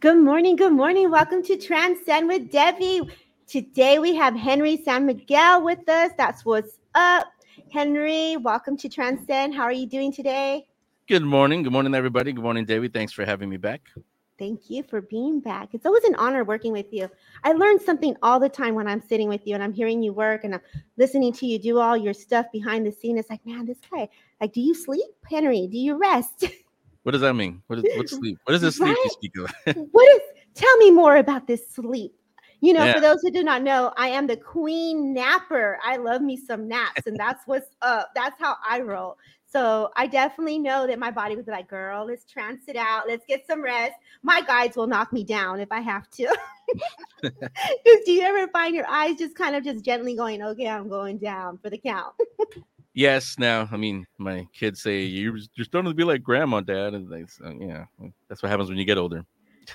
Good morning. Good morning. Welcome to Transcend with Debbie. Today we have Henry San Miguel with us. That's what's up. Henry, welcome to Transcend. How are you doing today? Good morning. Good morning, everybody. Good morning, Debbie. Thanks for having me back. Thank you for being back. It's always an honor working with you. I learn something all the time when I'm sitting with you and I'm hearing you work and I'm listening to you do all your stuff behind the scene. It's like, man, this guy, like, do you sleep, Henry? Do you rest? What does that mean? What is what sleep? What is this sleep you speak of? what is? Tell me more about this sleep. You know, yeah. for those who do not know, I am the queen napper. I love me some naps, and that's what's up. That's how I roll. So I definitely know that my body would be like, girl, let's trance it out. Let's get some rest. My guides will knock me down if I have to. do you ever find your eyes just kind of just gently going, okay, I'm going down for the count? Yes. Now, I mean, my kids say you're, you're starting to be like grandma, dad. And they say, yeah, that's what happens when you get older.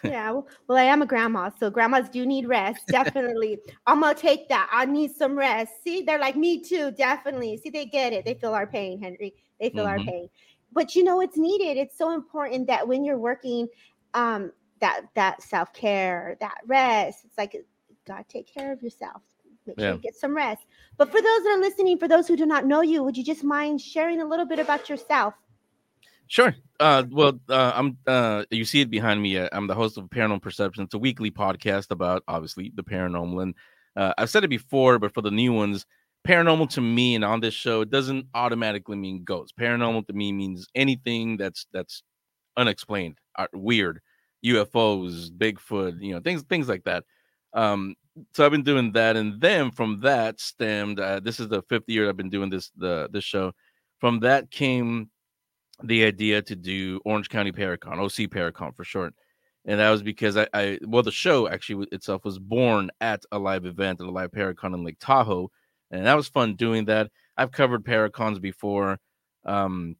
yeah. Well, I am a grandma. So grandmas do need rest. Definitely. I'm going to take that. I need some rest. See, they're like me too. Definitely. See, they get it. They feel our pain, Henry they feel mm-hmm. our pain but you know it's needed it's so important that when you're working um that that self-care that rest it's like gotta take care of yourself make sure yeah. you get some rest but for those that are listening for those who do not know you would you just mind sharing a little bit about yourself Sure. Uh, well, uh, I'm. Uh, you see it behind me. Uh, I'm the host of Paranormal Perception. It's a weekly podcast about obviously the paranormal, and uh, I've said it before, but for the new ones, paranormal to me and on this show it doesn't automatically mean ghosts paranormal to me means anything that's that's unexplained uh, weird ufos bigfoot you know things things like that um so i've been doing that and then from that stemmed uh, this is the fifth year i've been doing this the this show from that came the idea to do orange county paracon oc paracon for short and that was because I, I well the show actually itself was born at a live event at a live paracon in lake tahoe and that was fun doing that. I've covered Paracons before. Um,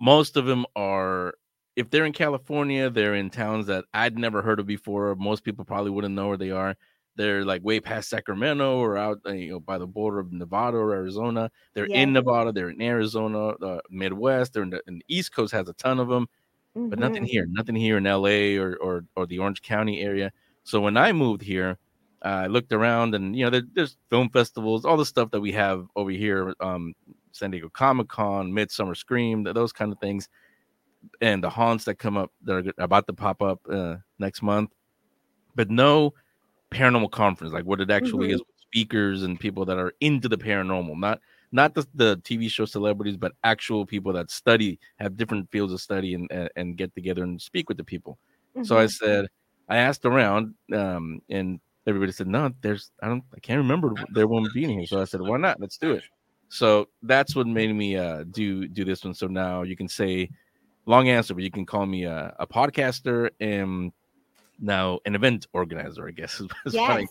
most of them are, if they're in California, they're in towns that I'd never heard of before. Most people probably wouldn't know where they are. They're like way past Sacramento or out, uh, you know, by the border of Nevada or Arizona. They're yeah. in Nevada. They're in Arizona, uh, Midwest. They're in the, in the, East Coast has a ton of them, mm-hmm. but nothing mm-hmm. here. Nothing here in LA or, or or the Orange County area. So when I moved here, I looked around and you know there, there's film festivals, all the stuff that we have over here, um, San Diego Comic Con, Midsummer Scream, those kind of things, and the haunts that come up that are about to pop up uh, next month, but no paranormal conference like what it actually mm-hmm. is, speakers and people that are into the paranormal, not not the, the TV show celebrities, but actual people that study, have different fields of study, and and, and get together and speak with the people. Mm-hmm. So I mm-hmm. said, I asked around, um, and everybody said, no, there's, I don't, I can't remember there won't be any. So I said, why not? Let's do it. So that's what made me uh, do do this one. So now you can say, long answer, but you can call me a, a podcaster and now an event organizer. I guess yes.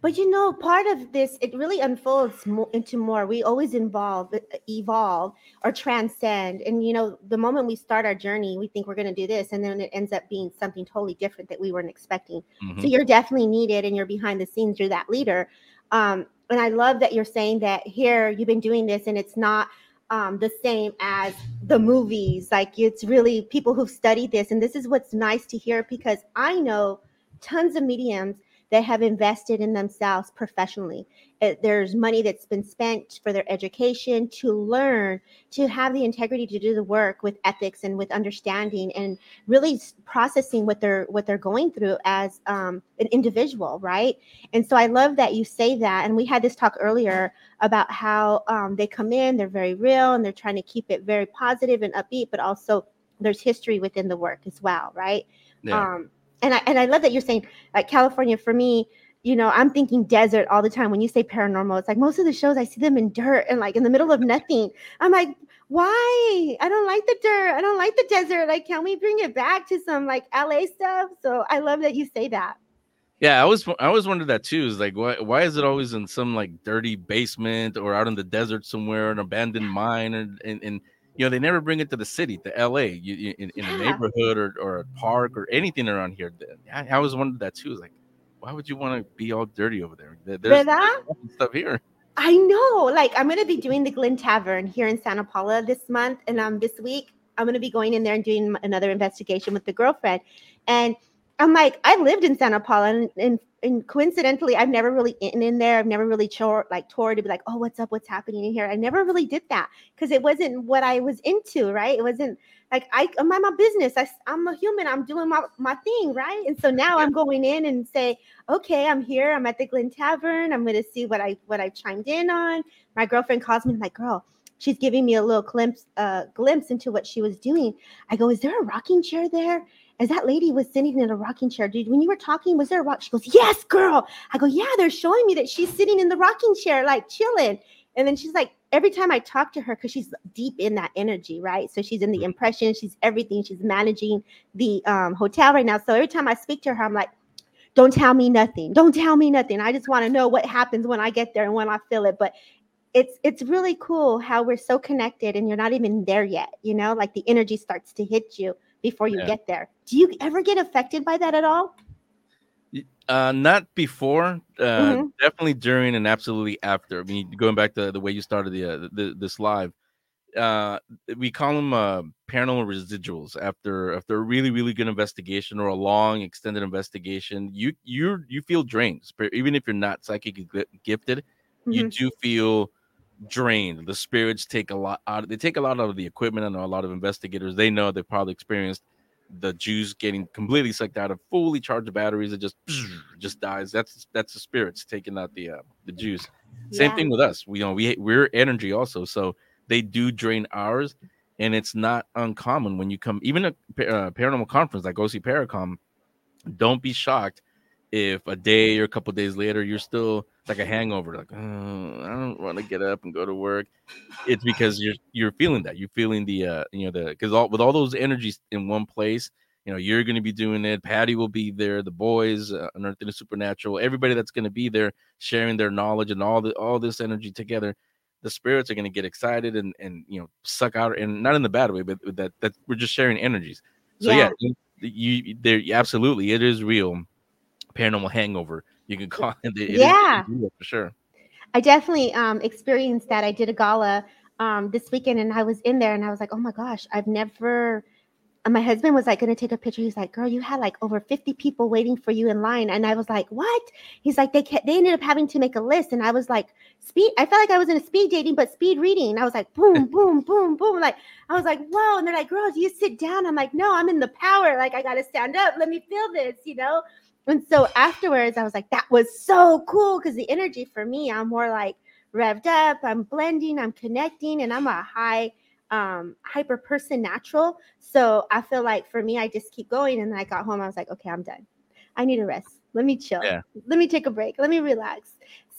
But you know, part of this, it really unfolds more into more. We always involve, evolve, or transcend. And you know, the moment we start our journey, we think we're going to do this, and then it ends up being something totally different that we weren't expecting. Mm-hmm. So you're definitely needed, and you're behind the scenes. You're that leader. Um, and I love that you're saying that here you've been doing this, and it's not um, the same as the movies. Like it's really people who've studied this, and this is what's nice to hear because I know tons of mediums they have invested in themselves professionally. It, there's money that's been spent for their education to learn to have the integrity to do the work with ethics and with understanding and really processing what they're what they're going through as um, an individual, right? And so I love that you say that. And we had this talk earlier about how um, they come in, they're very real, and they're trying to keep it very positive and upbeat, but also there's history within the work as well, right? Yeah. Um, and I and I love that you're saying like California for me, you know, I'm thinking desert all the time. When you say paranormal, it's like most of the shows I see them in dirt and like in the middle of nothing. I'm like, why? I don't like the dirt. I don't like the desert. Like, can we bring it back to some like LA stuff? So I love that you say that. Yeah, I was I always wondered that too. Is like why why is it always in some like dirty basement or out in the desert somewhere, an abandoned mine, and and, and you know they never bring it to the city to la you, you, in, in yeah. a neighborhood or, or a park or anything around here i, I always wondered that too like why would you want to be all dirty over there? There's stuff here. I know like i'm gonna be doing the glen tavern here in santa paula this month and um this week I'm gonna be going in there and doing another investigation with the girlfriend, and I'm like, I lived in Santa Paula, and, and, and coincidentally, I've never really eaten in there. I've never really toured, like toured to be like, oh, what's up? What's happening in here? I never really did that because it wasn't what I was into, right? It wasn't like I am my business. I, I'm a human. I'm doing my, my thing, right? And so now I'm going in and say, okay, I'm here. I'm at the Glen Tavern. I'm gonna see what I what I chimed in on. My girlfriend calls me like, girl, she's giving me a little glimpse uh, glimpse into what she was doing. I go, is there a rocking chair there? As that lady was sitting in a rocking chair, dude, when you were talking, was there a rock? She goes, Yes, girl. I go, Yeah, they're showing me that she's sitting in the rocking chair, like chilling. And then she's like, every time I talk to her, because she's deep in that energy, right? So she's in the impression, she's everything, she's managing the um, hotel right now. So every time I speak to her, I'm like, don't tell me nothing. Don't tell me nothing. I just want to know what happens when I get there and when I feel it. But it's it's really cool how we're so connected and you're not even there yet, you know, like the energy starts to hit you before you yeah. get there. Do you ever get affected by that at all? Uh, not before, uh, mm-hmm. definitely during and absolutely after. I mean, going back to the way you started the, uh, the this live, uh, we call them uh, paranormal residuals. After after a really really good investigation or a long extended investigation, you you you feel drained. Even if you're not psychic gifted, mm-hmm. you do feel drained. The spirits take a lot out. They take a lot out of the equipment. I know a lot of investigators. They know they've probably experienced the juice getting completely sucked out of fully charged batteries. It just just dies. That's that's the spirits taking out the uh, the juice. Same thing with us. We you know we we're energy also, so they do drain ours, and it's not uncommon when you come even a uh, paranormal conference like OC Paracon. Don't be shocked if a day or a couple days later you're still like a hangover, like oh, I don't want to get up and go to work. It's because you're you're feeling that you're feeling the uh you know the because all with all those energies in one place, you know you're going to be doing it. Patti will be there, the boys, uh, Unearthing the Supernatural, everybody that's going to be there sharing their knowledge and all the all this energy together. The spirits are going to get excited and and you know suck out and not in the bad way, but that that we're just sharing energies. So yeah, yeah you, you there absolutely it is real paranormal hangover. You can call it. it yeah, for sure. I definitely um, experienced that. I did a gala um, this weekend, and I was in there, and I was like, "Oh my gosh, I've never." And my husband was like going to take a picture. He's like, "Girl, you had like over fifty people waiting for you in line," and I was like, "What?" He's like, "They they ended up having to make a list," and I was like, "Speed." I felt like I was in a speed dating, but speed reading. I was like, "Boom, boom, boom, boom!" Like I was like, "Whoa!" And they're like, "Girls, you sit down." I'm like, "No, I'm in the power. Like I got to stand up. Let me feel this," you know. And so afterwards, I was like, that was so cool because the energy for me, I'm more like revved up, I'm blending, I'm connecting, and I'm a high um hyper person natural. So I feel like for me, I just keep going. And then I got home, I was like, okay, I'm done. I need a rest. Let me chill. Yeah. Let me take a break. Let me relax.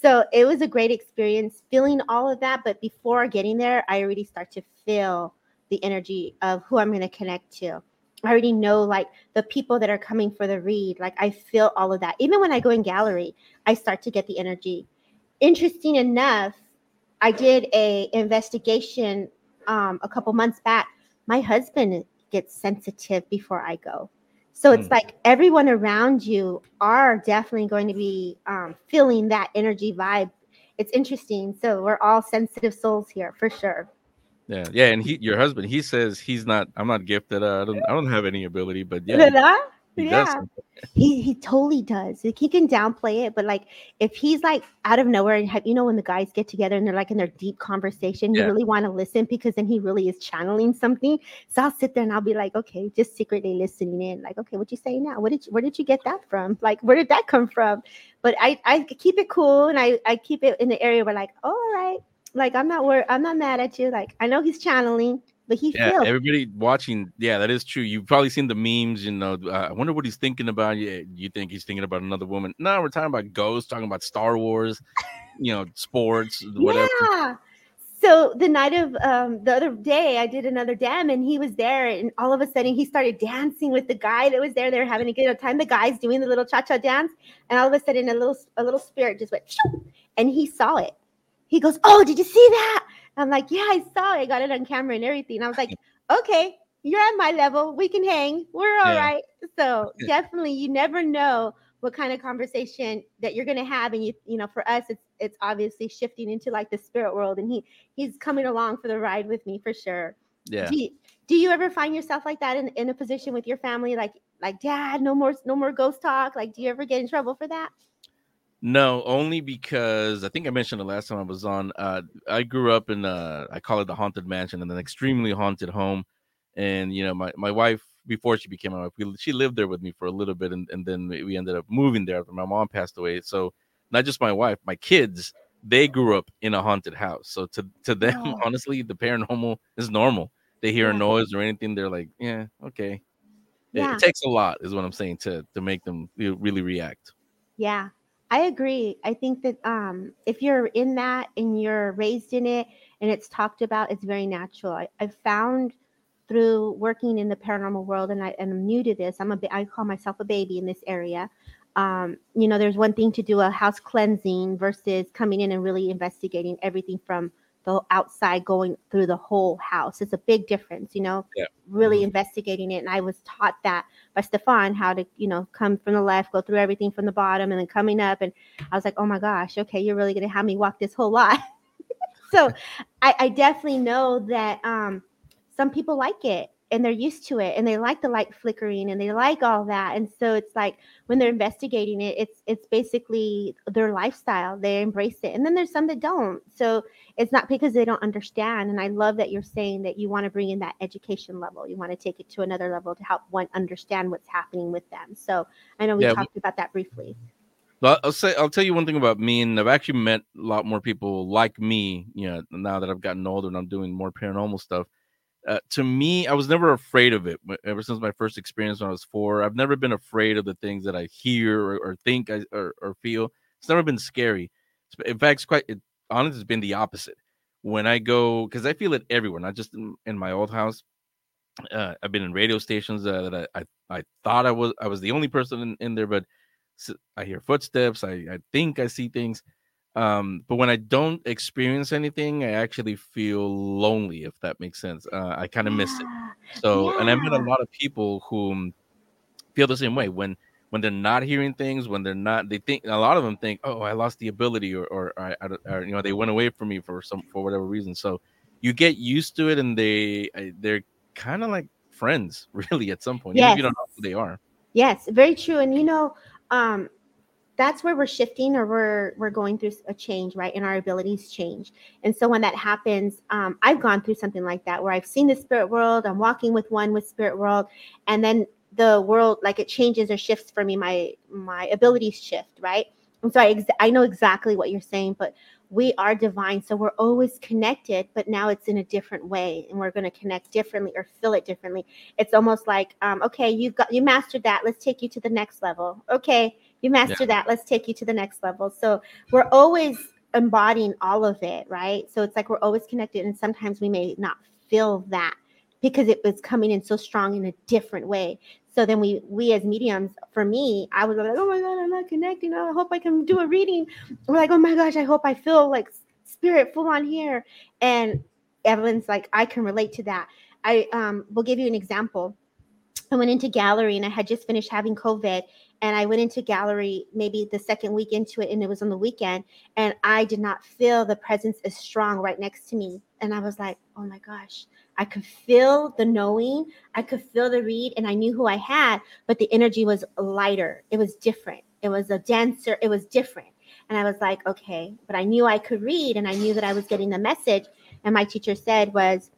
So it was a great experience feeling all of that. But before getting there, I already start to feel the energy of who I'm going to connect to. I already know like the people that are coming for the read. Like I feel all of that. Even when I go in gallery, I start to get the energy. Interesting enough, I did a investigation um, a couple months back. My husband gets sensitive before I go. So it's mm. like everyone around you are definitely going to be um, feeling that energy vibe. It's interesting. So we're all sensitive souls here for sure. Yeah, yeah, and he, your husband, he says he's not. I'm not gifted. Uh, I don't. I don't have any ability, but yeah, he, he yeah. does. He he totally does. Like, he can downplay it, but like if he's like out of nowhere, and have, you know when the guys get together and they're like in their deep conversation, you really want to listen because then he really is channeling something. So I'll sit there and I'll be like, okay, just secretly listening in, like, okay, what you say now? What did you, where did you get that from? Like, where did that come from? But I I keep it cool and I I keep it in the area where like, oh, all right, like I'm not worried. I'm not mad at you. Like I know he's channeling, but he yeah, feels. Everybody watching, yeah, that is true. You've probably seen the memes. You know, uh, I wonder what he's thinking about. Yeah, you think he's thinking about another woman? No, we're talking about ghosts, talking about Star Wars. You know, sports, whatever. Yeah. So the night of um, the other day, I did another dam, and he was there, and all of a sudden he started dancing with the guy that was there. They were having a good time. The guy's doing the little cha cha dance, and all of a sudden a little a little spirit just went, and he saw it he goes, Oh, did you see that? I'm like, Yeah, I saw it. I got it on camera and everything. I was like, Okay, you're at my level. We can hang. We're all yeah. right. So definitely, you never know what kind of conversation that you're going to have and you you know for us it's it's obviously shifting into like the spirit world and he he's coming along for the ride with me for sure yeah do you, do you ever find yourself like that in, in a position with your family like like dad no more no more ghost talk like do you ever get in trouble for that no only because i think i mentioned the last time i was on uh i grew up in uh i call it the haunted mansion and an extremely haunted home and you know my, my wife before she became my wife we, she lived there with me for a little bit and, and then we ended up moving there after my mom passed away so not just my wife my kids they grew up in a haunted house so to to them Oh. honestly the paranormal is normal. They hear a noise or anything they're like yeah okay. It- Yeah. it takes a lot is what i'm saying to to make them really react. Yeah, I agree. I think that um, if you're in that and you're raised in it and it's talked about, it's very natural. I, I found through working in the paranormal world, and I and I'm new to this. I'm a I call myself a baby in this area. Um, you know, there's one thing to do a house cleansing versus coming in and really investigating everything from outside going through the whole house. It's a big difference, you know, Yeah. really Mhm. investigating it. And I was taught that by Stefan how to, you know, come from the left, go through everything from the bottom, and then coming up. And I was like, oh my gosh, okay, you're really gonna have me walk this whole lot. so I, I definitely know that um, some people like it and they're used to it and they like the light flickering and they like all that. And so it's like when they're investigating it, it's it's basically their lifestyle. They embrace it. And then there's some that don't. So it's not because they don't understand. And I love that you're saying that you want to bring in that education level. You want to take it to another level to help one understand what's happening with them. So I know we Yeah, we- talked about that briefly. Well, I'll say I'll tell you one thing about me, and I've actually met a lot more people like me. You know, now that I've gotten older and I'm doing more paranormal stuff. Uh, to me, I was never afraid of it. Ever since my first experience when I was four, I've never been afraid of the things that I hear or, or think I, or, or feel. It's never been scary. In fact, it's quite it, honestly, it's been the opposite. When I go, because I feel it everywhere, not just in, in my old house. Uh, I've been in radio stations uh, that I, I I thought I was I was the only person in, in there, but I hear footsteps. I, I think I see things. Um, but when I don't experience anything, I actually feel lonely, if that makes sense. Uh, I kind of miss it. Yeah. So, and I met a lot of people who feel the same way when when they're not hearing things, when they're not, they think a lot of them think, oh, I lost the ability, or or, I, I, or you know, they went away from me for some for whatever reason. So you get used to it, and they they're kind of like friends, really, at some point, even if you don't know who they are. Yes, very true. And you know, um, that's where we're shifting or we're we're going through a change, right? And our abilities change. And so when that happens, um, I've gone through something like that where I've seen the spirit world, I'm walking with one with spirit world, and then the world like it changes or shifts for me. My my abilities shift, right? And so I ex- I know exactly what you're saying, but we are divine, so we're always connected, but now it's in a different way, and we're going to connect differently or feel it differently it's almost like um, okay you've got you mastered that let's take you to the next level okay you mastered that let's take you to the next level. So we're always embodying all of it right? So it's like we're always connected and sometimes we may not feel that because it was coming in so strong in a different way. So then we we as mediums for me i was like oh my god i'm not connecting. I hope i can do a reading. We're like oh my gosh i hope i feel like spirit full on here. And evelyn's like i can relate to that. I um, will give you an example. I went into gallery and I had just finished having COVID, and I went into gallery maybe the second week into it, and it was on the weekend, and I did not feel the presence as strong right next to me, and I was like, oh my gosh, I could feel the knowing, I could feel the read, and I knew who I had, but the energy was lighter. It was different. It was a denser. It was different, and I was like, okay, but I knew I could read, and I knew that I was getting the message, and my teacher said was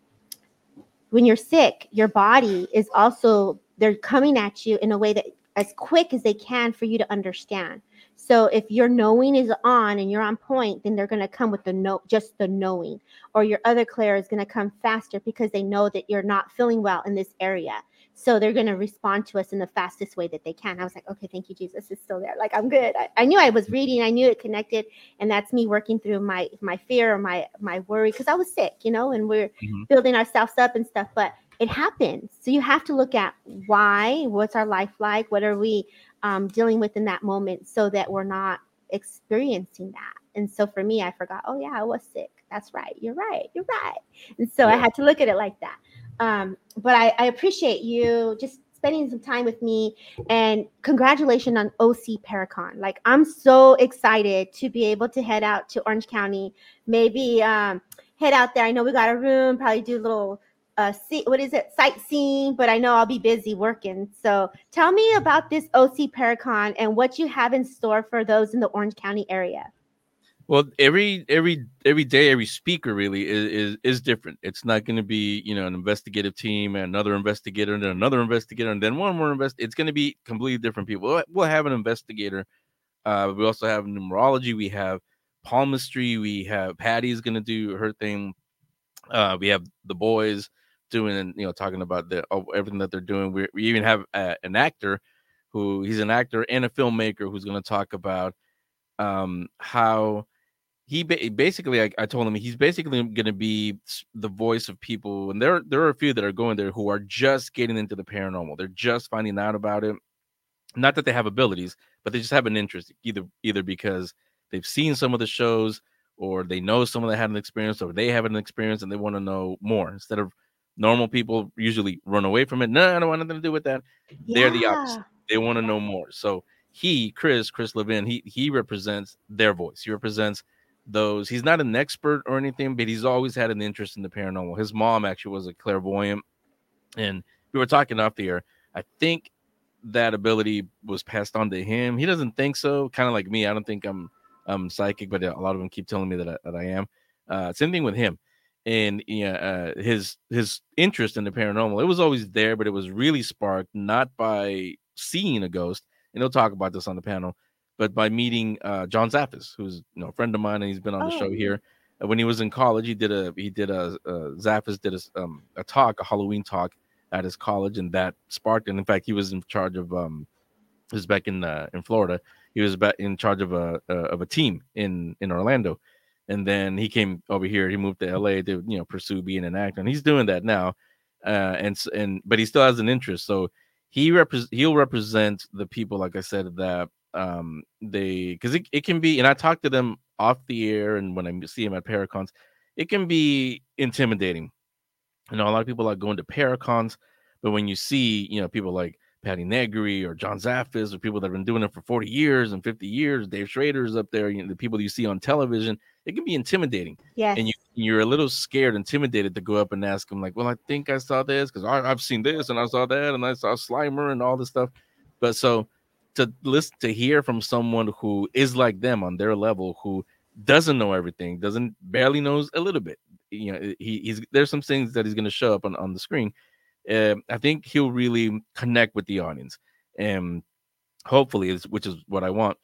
when you're sick, your body is also they're coming at you in a way that as quick as they can for you to understand. So if your knowing is on and you're on point, then they're going to come with the no just the knowing. Or your other clair is going to come faster because they know that you're not feeling well in this area. So they're going to respond to us in the fastest way that they can. I was like, okay, thank you, Jesus. It's still there. Like I'm good. I, I knew I was reading. I knew it connected, and that's me working through my my fear or my my worry because I was sick, you know, and we're Mhm. building ourselves up and stuff. But it happens. So you have to look at why. What's our life like? What are we um, dealing with in that moment, so that we're not experiencing that. And so for me, I forgot. Oh yeah, I was sick. That's right. You're right. You're right. And so I had to look at it like that. Um, but I, I appreciate you just spending some time with me and congratulations on OC Paracon. Like I'm so excited to be able to head out to Orange County, maybe um, head out there. I know we got a room, probably do a little uh, see what is it sightseeing, but I know I'll be busy working. So tell me about this OC Paracon and what you have in store for those in the Orange County area. Well, every every every day, every speaker really is is, is different. It's not going to be you know an investigative team and another investigator and then another investigator and then one more invest. It's going to be completely different people. We'll, have an investigator. Uh, we also have numerology. We have palmistry. We have Patti's going to do her thing. Uh, we have the boys doing and you know talking about the everything that they're doing. We, we even have a, an actor who he's an actor and a filmmaker who's going to talk about um, how he basically I, I, told him he's basically going to be the voice of people and there there are a few that are going there who are just getting into the paranormal they're just finding out about it not that they have abilities but they just have an interest either either because they've seen some of the shows or they know someone that had an experience or they have an experience and they want to know more instead of normal people usually run away from it no i don't want nothing to do with that yeah. they're the opposite they want to know more so he chris chris levin he he represents their voice he represents those. He's not an expert or anything, but he's always had an interest in the paranormal. His mom actually was a clairvoyant, and we were talking off the air. I think that ability was passed on to him. He doesn't think so. Kind of like me. I don't think I'm I'm psychic, but a lot of them keep telling me that I, that I am. Uh, same thing with him, and yeah, uh, his his interest in the paranormal. It was always there, but it was really sparked not by seeing a ghost. And he'll talk about this on the panel, but by meeting uh, John Zaffis, who's you know a friend of mine, and he's been on the oh. show here. Uh, when he was in college, he did a he did a uh, Zaffis did a um, a talk, a Halloween talk at his college, and that sparked. And in fact, he was in charge of um, he was back in uh, in Florida. He was back in charge of a uh, of a team in in Orlando, and then he came over here. He moved to LA to you know pursue being an actor, and he's doing that now. Uh, and and but he still has an interest. So he repre- he'll represent the people, like I said, that um they because it, it can be and i talk to them off the air and when i see them at paracons it can be intimidating you know a lot of people are going to paracons but when you see you know people like Patti Negri or John Zaffis or people that have been doing it for 40 years and 50 years, Dave Schrader's up there, you know, the people you see on television, it can be intimidating. Yeah. And you, you're a little scared, intimidated to go up and ask them, like, well, I think I saw this because I've seen this and I saw that and I saw Slimer and all this stuff. But so to listen to hear from someone who is like them on their level who doesn't know everything doesn't barely knows a little bit you know he, he's there's some things that he's going to show up on, on the screen uh, i think he'll really connect with the audience and hopefully which is what i want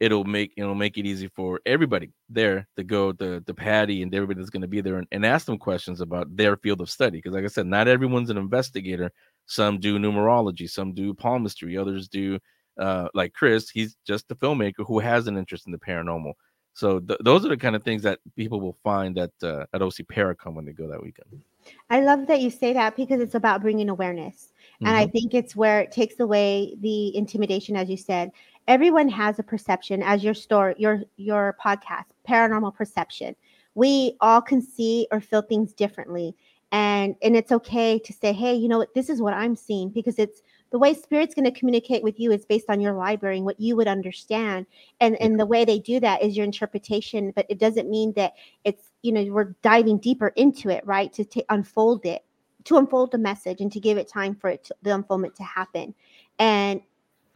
it'll make it'll make it easy for everybody there to go to the patti and everybody that's going to be there and, and ask them questions about their field of study because like i said not everyone's an investigator some do numerology some do palmistry others do uh, like Chris, he's just a filmmaker who has an interest in the paranormal. So th- those are the kind of things that people will find at uh, at OC Paracon when they go that weekend. I love that you say that because it's about bringing awareness, mm-hmm. and I mm-hmm. think it's where it takes away the intimidation, as you said. Everyone has a perception, as your store, your your podcast, paranormal perception. We all can see or feel things differently, and and it's okay to say, hey, you know what, this is what I'm seeing because it's the way spirit's going to communicate with you is based on your library and what you would understand and and the way they do that is your interpretation but it doesn't mean that it's you know we're diving deeper into it right to t- unfold it to unfold the message and to give it time for it to, the unfoldment to happen. And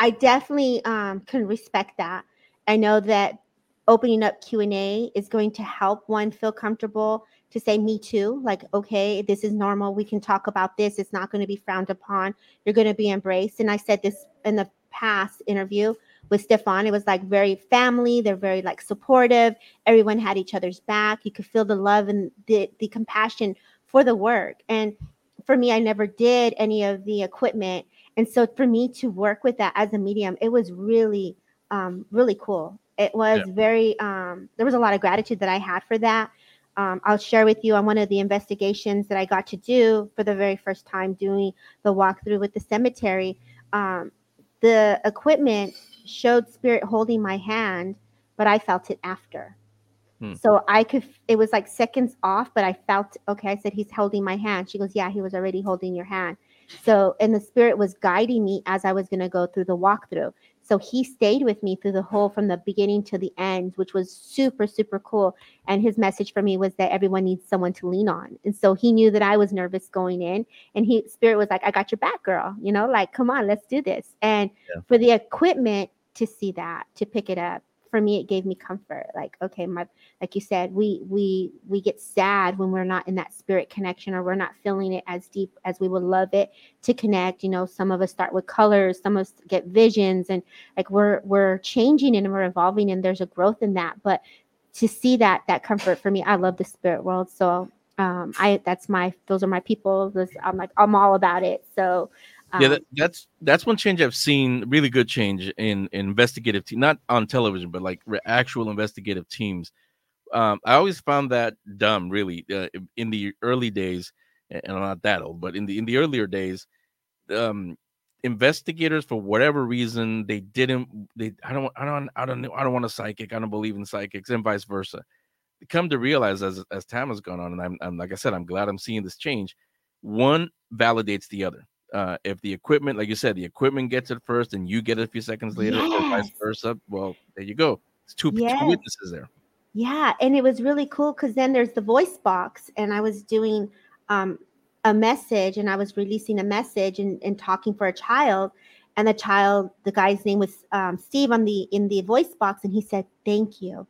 i definitely um, can respect that. I know that opening up q&a is going to help one feel comfortable to say me too. Like okay this is normal. We can talk about this. It's not going to be frowned upon. You're going to be embraced. And i said this in the past interview with stefan. It was like very family. They're very like supportive. Everyone had each other's back. You could feel the love and the, the compassion for the work. And for me i never did any of the equipment and so for me to work with that as a medium it was really um, really cool it was yeah. very um, there was a lot of gratitude that i had for that um, I'll share with you on one of the investigations that I got to do for the very first time doing the walkthrough with the cemetery. Um, the equipment showed spirit holding my hand, but I felt it after. Hmm. So I could, it was like seconds off, but I felt okay. I said, He's holding my hand. She goes, Yeah, he was already holding your hand. So, and the spirit was guiding me as I was going to go through the walkthrough. So he stayed with me through the whole from the beginning to the end, which was super, super cool. And his message for me was that everyone needs someone to lean on. And so he knew that I was nervous going in. And he spirit was like, I got your back, girl. You know, like, come on, let's do this. And yeah. for the equipment to see that, to pick it up, for me it gave me comfort. Like okay my like you said we we we get sad when we're not in that spirit connection or we're not feeling it as deep as we would love it to connect. You know some of us start with colors some of us get visions and like we're we're changing and we're evolving and there's a growth in that. But to see that that comfort for me i love the spirit world. So um i that's my those are my people. I'm like i'm all about it. So um, yeah, that, that's that's one change I've seen. Really good change in, in investigative team, not on television, but like re- actual investigative teams. Um, I always found that dumb, really, uh, in the early days, and I'm not that old, but in the in the earlier days, um, investigators for whatever reason they didn't. They I don't I don't I don't I don't want a psychic. I don't believe in psychics, and vice versa. come to realize as as time has gone on, and I'm, I'm like I said, I'm glad I'm seeing this change. One validates the other uh, if the equipment, like you said, the equipment gets it first and you get it a few seconds later, yes. or vice versa, well, there you go. It's two, yes. two witnesses there. Yeah, and it was really cool because then there's the voice box, and I was doing um, a message, and I was releasing a message and, and talking for a child, and the child, the guy's name was um, Steve on the in the voice box, and he said, "Thank you."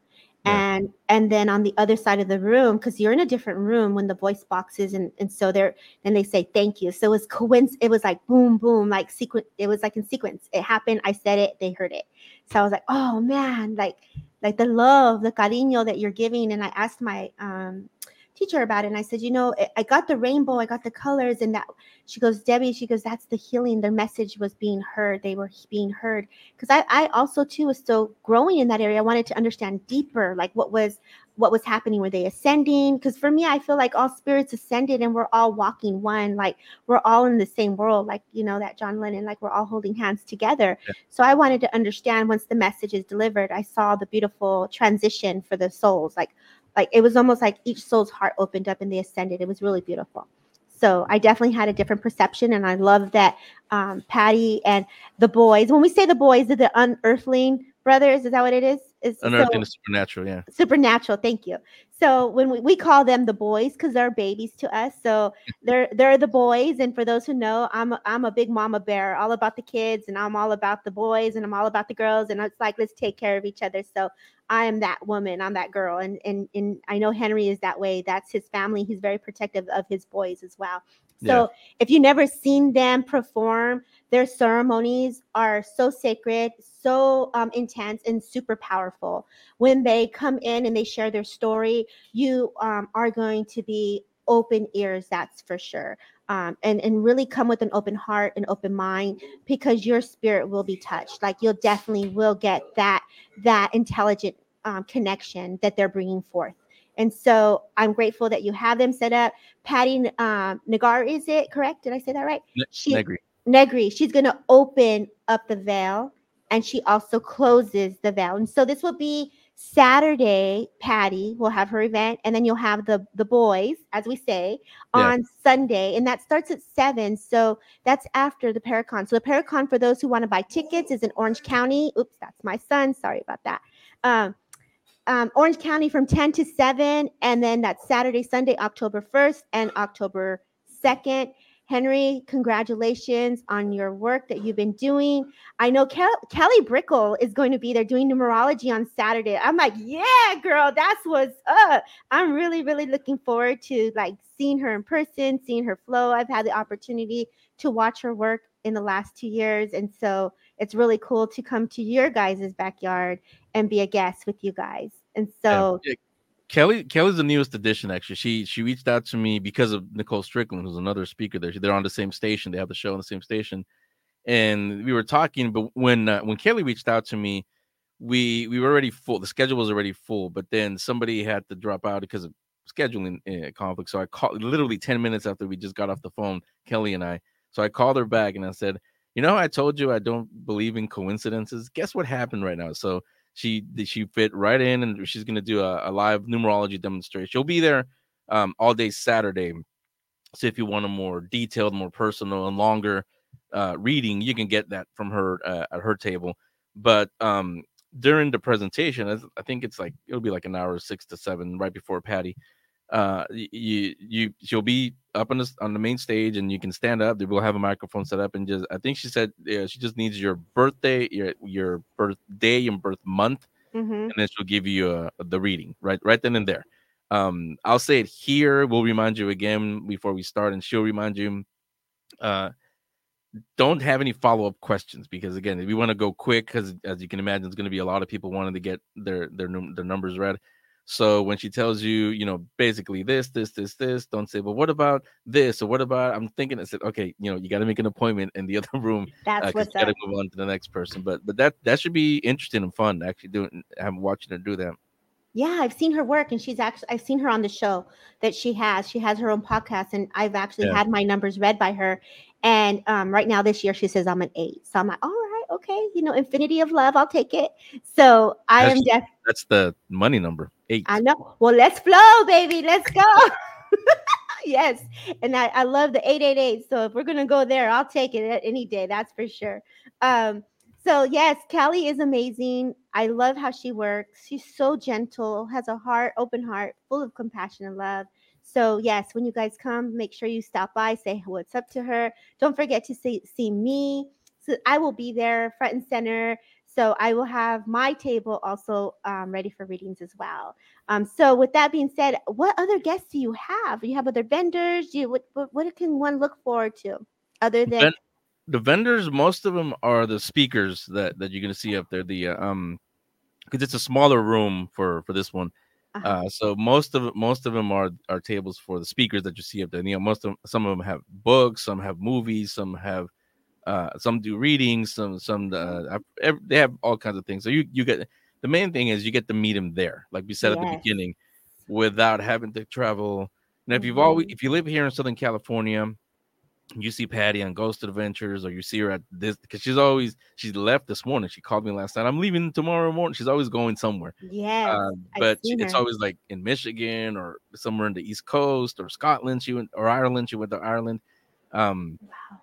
And and then on the other side of the room because you're in a different room when the voice box is and, and so they're and they say thank you. So it was coinc it was like boom boom like sequence it was like in sequence. It happened i said it they heard it. So i was like oh man like like the love the cariño that you're giving and i asked my um teacher about it and i said you know i got the rainbow i got the colors and that she goes debbie she goes that's the healing their message was being heard they were being heard. Because I, I also too was still growing in that area i wanted to understand deeper like what was what was happening were they ascending? Because for me i feel like all spirits ascended and we're all walking one like we're all in the same world like you know that john lennon like we're all holding hands together. Yeah. so i wanted to understand once the message is delivered i saw the beautiful transition for the souls like like it was almost like each soul's heart opened up and they ascended. It was really beautiful. So I definitely had a different perception, and I love that um, Patti and the boys. When we say the boys, the unearthling brothers? Is that what it is? Is unearthing so, the supernatural? Yeah, supernatural. Thank you. So when we, we call them the boys because they're babies to us. So they're they're the boys. And for those who know, I'm a, I'm a big mama bear, all about the kids, and I'm all about the boys, and I'm all about the girls. And it's like let's take care of each other. So I am that woman, I'm that girl. And and and I know Henry is that way. That's his family. He's very protective of his boys as well. So yeah. if you've never seen them perform, their ceremonies are so sacred, so um, intense, and super powerful. When they come in and they share their story, you um, are going to be open ears, that's for sure. Um, and and really come with an open heart and open mind because your spirit will be touched. Like you'll definitely will get that that intelligent um, connection that they're bringing forth. And so I'm grateful that you have them set up. Patti um, Nagar, is it correct? Did I say that right? She, Negri. Negri. She's going to open up the veil and she also closes the veil. And so this will be Saturday, Patti will have her event, and then you'll have the the boys, as we say, on yeah. Sunday, and that starts at seven. So that's after the Paracon. So the Paracon, for those who want to buy tickets, is in Orange County. Oops, that's my son. Sorry about that. Um, um, Orange County from 10 to 7, and then that's Saturday, Sunday, October 1st and October 2nd. Henry, congratulations on your work that you've been doing. I know Kel- Kelly Brickle is going to be there doing numerology on Saturday. I'm like, yeah, girl, that's what's up. I'm really, really looking forward to like seeing her in person, seeing her flow. I've had the opportunity to watch her work in the last two years, and so it's really cool to come to your guys' backyard and be a guest with you guys. And so yeah. Kelly Kelly's the newest addition. Actually, she she reached out to me because of Nicole Strickland, who's another speaker there. They're on the same station. They have the show on the same station, and we were talking. But when uh, when Kelly reached out to me, we we were already full. The schedule was already full. But then somebody had to drop out because of scheduling uh, conflict. So I called literally ten minutes after we just got off the phone, Kelly and I. So I called her back and I said, "You know, I told you I don't believe in coincidences. Guess what happened right now?" So she she fit right in, and she's gonna do a, a live numerology demonstration. She'll be there um, all day Saturday. So if you want a more detailed, more personal, and longer uh, reading, you can get that from her uh, at her table. But um, during the presentation, I think it's like it'll be like an hour six to seven right before Patti. Uh, you you she'll be up on the on the main stage and you can stand up. They will have a microphone set up and just I think she said yeah, she just needs your birthday, your your birthday and birth month, Mm-hmm. and then she'll give you uh, the reading right right then and there. Um, I'll say it here. We'll remind you again before we start, and she'll remind you. Uh, don't have any follow up questions because again, if we want to go quick, because as you can imagine, there's going to be a lot of people wanting to get their their num- their numbers read. So when she tells you, you know, basically this, this, this, this, don't say, well, what about this or what about? I'm thinking, I said, okay, you know, you got to make an appointment in the other room That's because what's you got up. to move on to the next person. But but that that should be interesting and fun actually doing. I'm watching her do that. Yeah, I've seen her work, and she's actually I've seen her on the show that she has. She has her own podcast, and I've actually Yeah. had my numbers read by her. And um, right now, this year, she says I'm an eight. So I'm like, all right, okay, you know, infinity of love, I'll take it. So I am That's- def- That's the money number eight. I know. Well, let's flow, baby. Let's go. yes. And I, I love the 888. So if we're gonna go there, I'll take it any day, that's for sure. Um, so yes, Callie is amazing. I love how she works. She's so gentle, has a heart, open heart, full of compassion and love. So yes, when you guys come, make sure you stop by, say what's up to her. Don't forget to see, see me. So I will be there front and center. So I will have my table also um, ready for readings as well. Um, so with that being said, what other guests do you have? You have other vendors? Do you what what, what can one look forward to other than Ven- the vendors, most of them are the speakers that that you're gonna see up there. The uh, um, because it's a smaller room for for this one. Uh-huh. Uh, so most of most of them are are tables for the speakers that you see up there. You know, most of them, some of them have books, some have movies, some have uh, some do readings, some some uh, have- they have all kinds of things. So you you get the main thing is you get to meet them there, like we said at the beginning, without having to travel. And if you've always Mhm. if you live here in Southern California, you see Patti on Ghost Adventures, or you see her at this because she's always she's left this morning. She called me last night. I'm leaving tomorrow morning. She's always going somewhere. Yeah, Uh, but seen it's always like in Michigan or somewhere in the East Coast or Scotland. She went or Ireland. She went to Ireland. Um, Wow.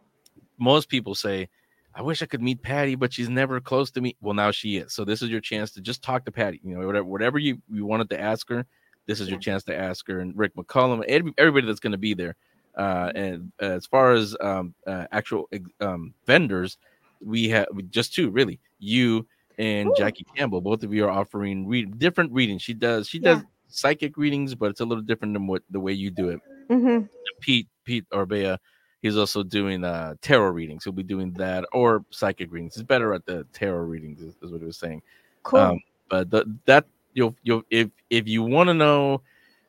Most people say, "I wish I could meet Patti, but she's never close to me." Well, now she is. So this is your chance to just talk to Patti. You know, whatever whatever you you wanted to ask her, this is your chance to ask her. And Rick McCullum, every- everybody that's going to be there. Uh, and uh, as far as um, uh, actual um, vendors, we have just two really. You and Ooh. Jackie Campbell, both of you are offering read different readings. She does she Yeah. does psychic readings, but it's a little different than what the way you do it. Mhm. Pete Pete Orbea, he's also doing uh tarot readings. He'll be doing that or psychic readings. He's better at the tarot readings, is, is what he was saying. Cool. Um, but the, that you'll you'll if if you want to know,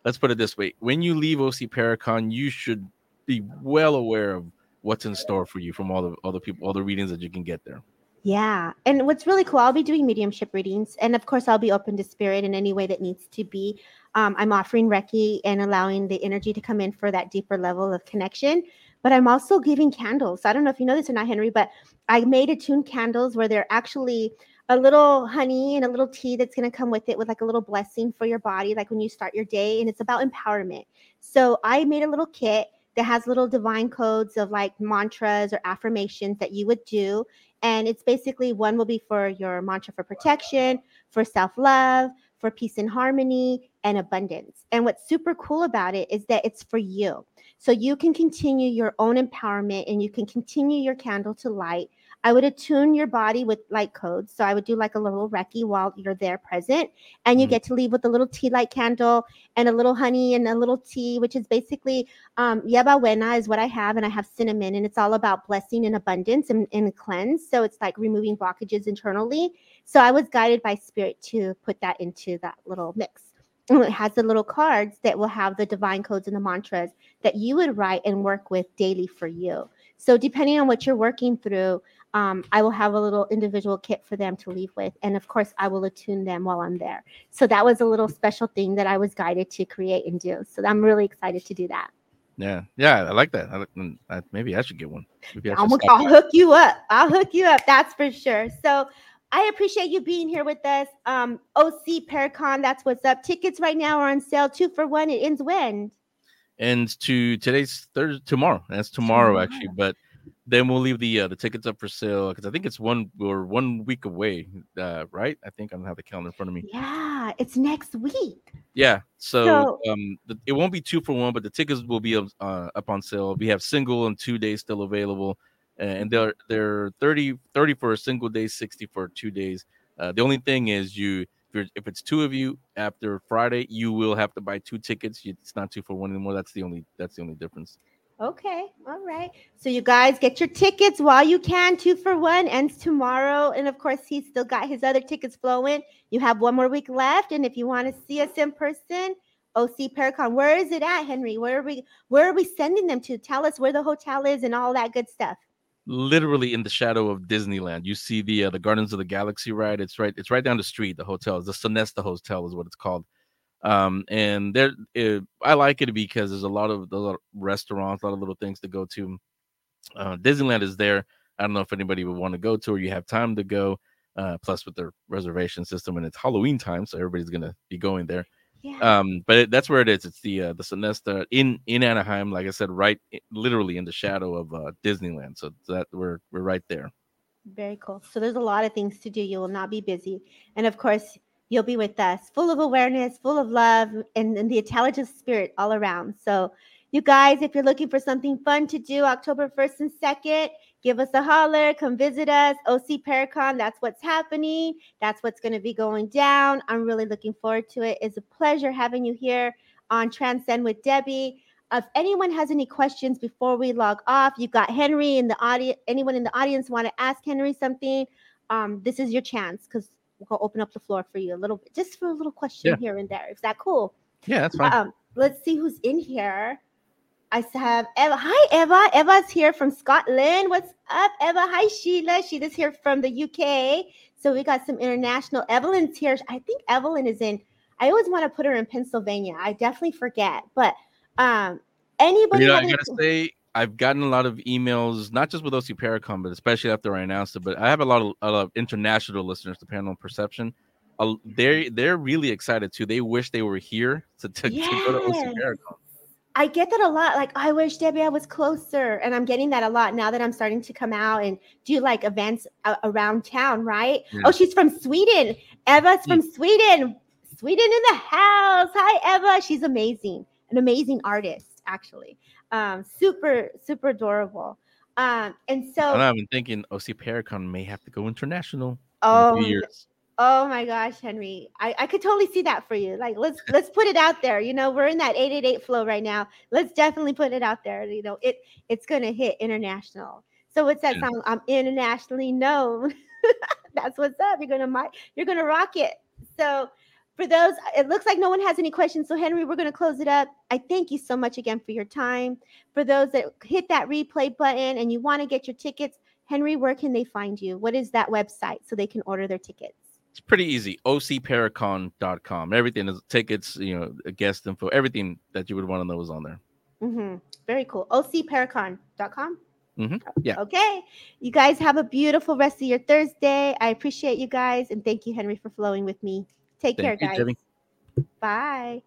let's put it this way: when you leave OC Paracon, you should be well aware of what's in store for you from all the other people, all the readings that you can get there. Yeah. And what's really cool, I'll be doing mediumship readings. And of course, I'll be open to spirit in any way that needs to be. Um, I'm offering Reiki and allowing the energy to come in for that deeper level of connection. But I'm also giving candles. I don't know if you know this or not, Henry, but I made attuned candles where they're actually a little honey and a little tea that's going to come with it with like a little blessing for your body, like when you start your day. And it's about empowerment. So I made a little kit that has little divine codes of like mantras or affirmations that you would do and it's basically one will be for your mantra for protection, for self love, for peace and harmony, and abundance. And what's super cool about it is that it's for you. So you can continue your own empowerment and you can continue your candle to light. I would attune your body with light codes. So I would do like a little Reiki while you're there present. And you Mhm. get to leave with a little tea light candle and a little honey and a little tea, which is basically um, Yerba Buena is what I have, and I have cinnamon, and it's all about blessing and abundance and, and cleanse. So it's like removing blockages internally. So I was guided by spirit to put that into that little mix. And it has the little cards that will have the divine codes and the mantras that you would write and work with daily for you. So depending on what you're working through, um, I will have a little individual kit for them to leave with, and of course, I will attune them while I'm there. So that was a little special thing that I was guided to create and do. So I'm really excited to do that. Yeah, yeah, I like that. I, like- mm, I, maybe I should get one. Maybe I should I'm, stop I'll hook you up. I'll hook you up. That's for sure. So, I appreciate you being here with us. Um, OC Paracon, that's what's up. Tickets right now are on sale, two for one. It ends when? And to today's Thursday, tomorrow. That's tomorrow, tomorrow. actually. But then we'll leave the uh, the tickets up for sale because I think it's one or one week away, uh, right? I think I don't have the calendar in front of me. Yeah, it's next week. Yeah, so, so um, the, it won't be two for one, but the tickets will be uh, up on sale. We have single and two days still available, and they're they're 30, 30 for a single day, sixty for two days. Uh, the only thing is you if, if it's two of you after Friday, you will have to buy two tickets. It's not two for one anymore. That's the only that's the only difference. Okay. All right. So you guys get your tickets while you can. Two for one ends tomorrow. And of course, he's still got his other tickets flowing. You have one more week left. And if you want to see us in person, OC Paracon, where is it at, Henry? Where are we where are we sending them to? Tell us where the hotel is and all that good stuff. Literally in the shadow of Disneyland. You see the uh, the Guardians of the Galaxy ride. It's right, it's right down the street, the hotel. The Sonesta Hotel is what it's called um and there it, i like it because there's a lot of a lot of restaurants a lot of little things to go to uh disneyland is there i don't know if anybody would want to go to or you have time to go uh plus with their reservation system and it's halloween time so everybody's gonna be going there yeah. um but it, that's where it is. It's the uh the sonesta in in anaheim like i said right literally in the shadow of uh disneyland. So that we're we're right there. Very cool. So there's a lot of things to do. You will not be busy. And of course you'll be with us, full of awareness, full of love, and, and the intelligent spirit all around. So, you guys, if you're looking for something fun to do October 1st and 2nd, give us a holler, come visit us. OC Paracon, that's what's happening. That's what's going to be going down. I'm really looking forward to it. It's a pleasure having you here on Transcend with Debbie. If anyone has any questions before we log off, you've got Henry in the audience. Anyone in the audience want to ask Henry something? Um, this is your chance because we'll go open up the floor for you a little bit, just for a little question yeah. here and there. Is that cool? Yeah, that's fine. Um, let's see who's in here. I have Eva. Hi, Eva. Eva's here from Scotland. What's up, Eva? Hi, Sheila. Sheila's here from the UK. So we got some international. Evelyn's here. I think Evelyn is in. I always want to put her in Pennsylvania. I definitely forget. But um, anybody? You know, I gotta say, I've gotten a lot of emails, not just with OC Paracon, but especially after I announced it. But I have a lot of, a lot of international listeners to Paranormal Perception. Uh, they're they're really excited too. They wish they were here to, to, yes. to go to OC Paracon. I get that a lot. Like, I wish Debbie I was closer, and I'm getting that a lot now that I'm starting to come out and do like events around town. Right? Yeah. Oh, she's from Sweden. Eva's from yeah. Sweden. Sweden in the house. Hi, Eva. She's amazing. An amazing artist, actually um, super super adorable. Um, and so I've been thinking OC Paracon may have to go international. Oh, oh my gosh, Henry, I, I could totally see that for you. Like let's let's put it out there. You know, we're in that 888 flow right now. Let's definitely put it out there. You know, it it's gonna hit international. So what's that yeah. song? I'm internationally known. That's what's up. You're gonna you're gonna rock it. So for those, it looks like no one has any questions. So, Henry, we're going to close it up. I thank you so much again for your time. For those that hit that replay button and you want to get your tickets, Henry, where can they find you? What is that website so they can order their tickets? It's pretty easy. OCParacon.com. Everything is tickets, you know, guest info, everything that you would want to know is on there. Mm-hmm. Very cool. OCParacon.com. Mm-hmm. Yeah. Okay. You guys have a beautiful rest of your Thursday. I appreciate you guys. And thank you, Henry, for flowing with me. Take Thank care, you, guys. Bye.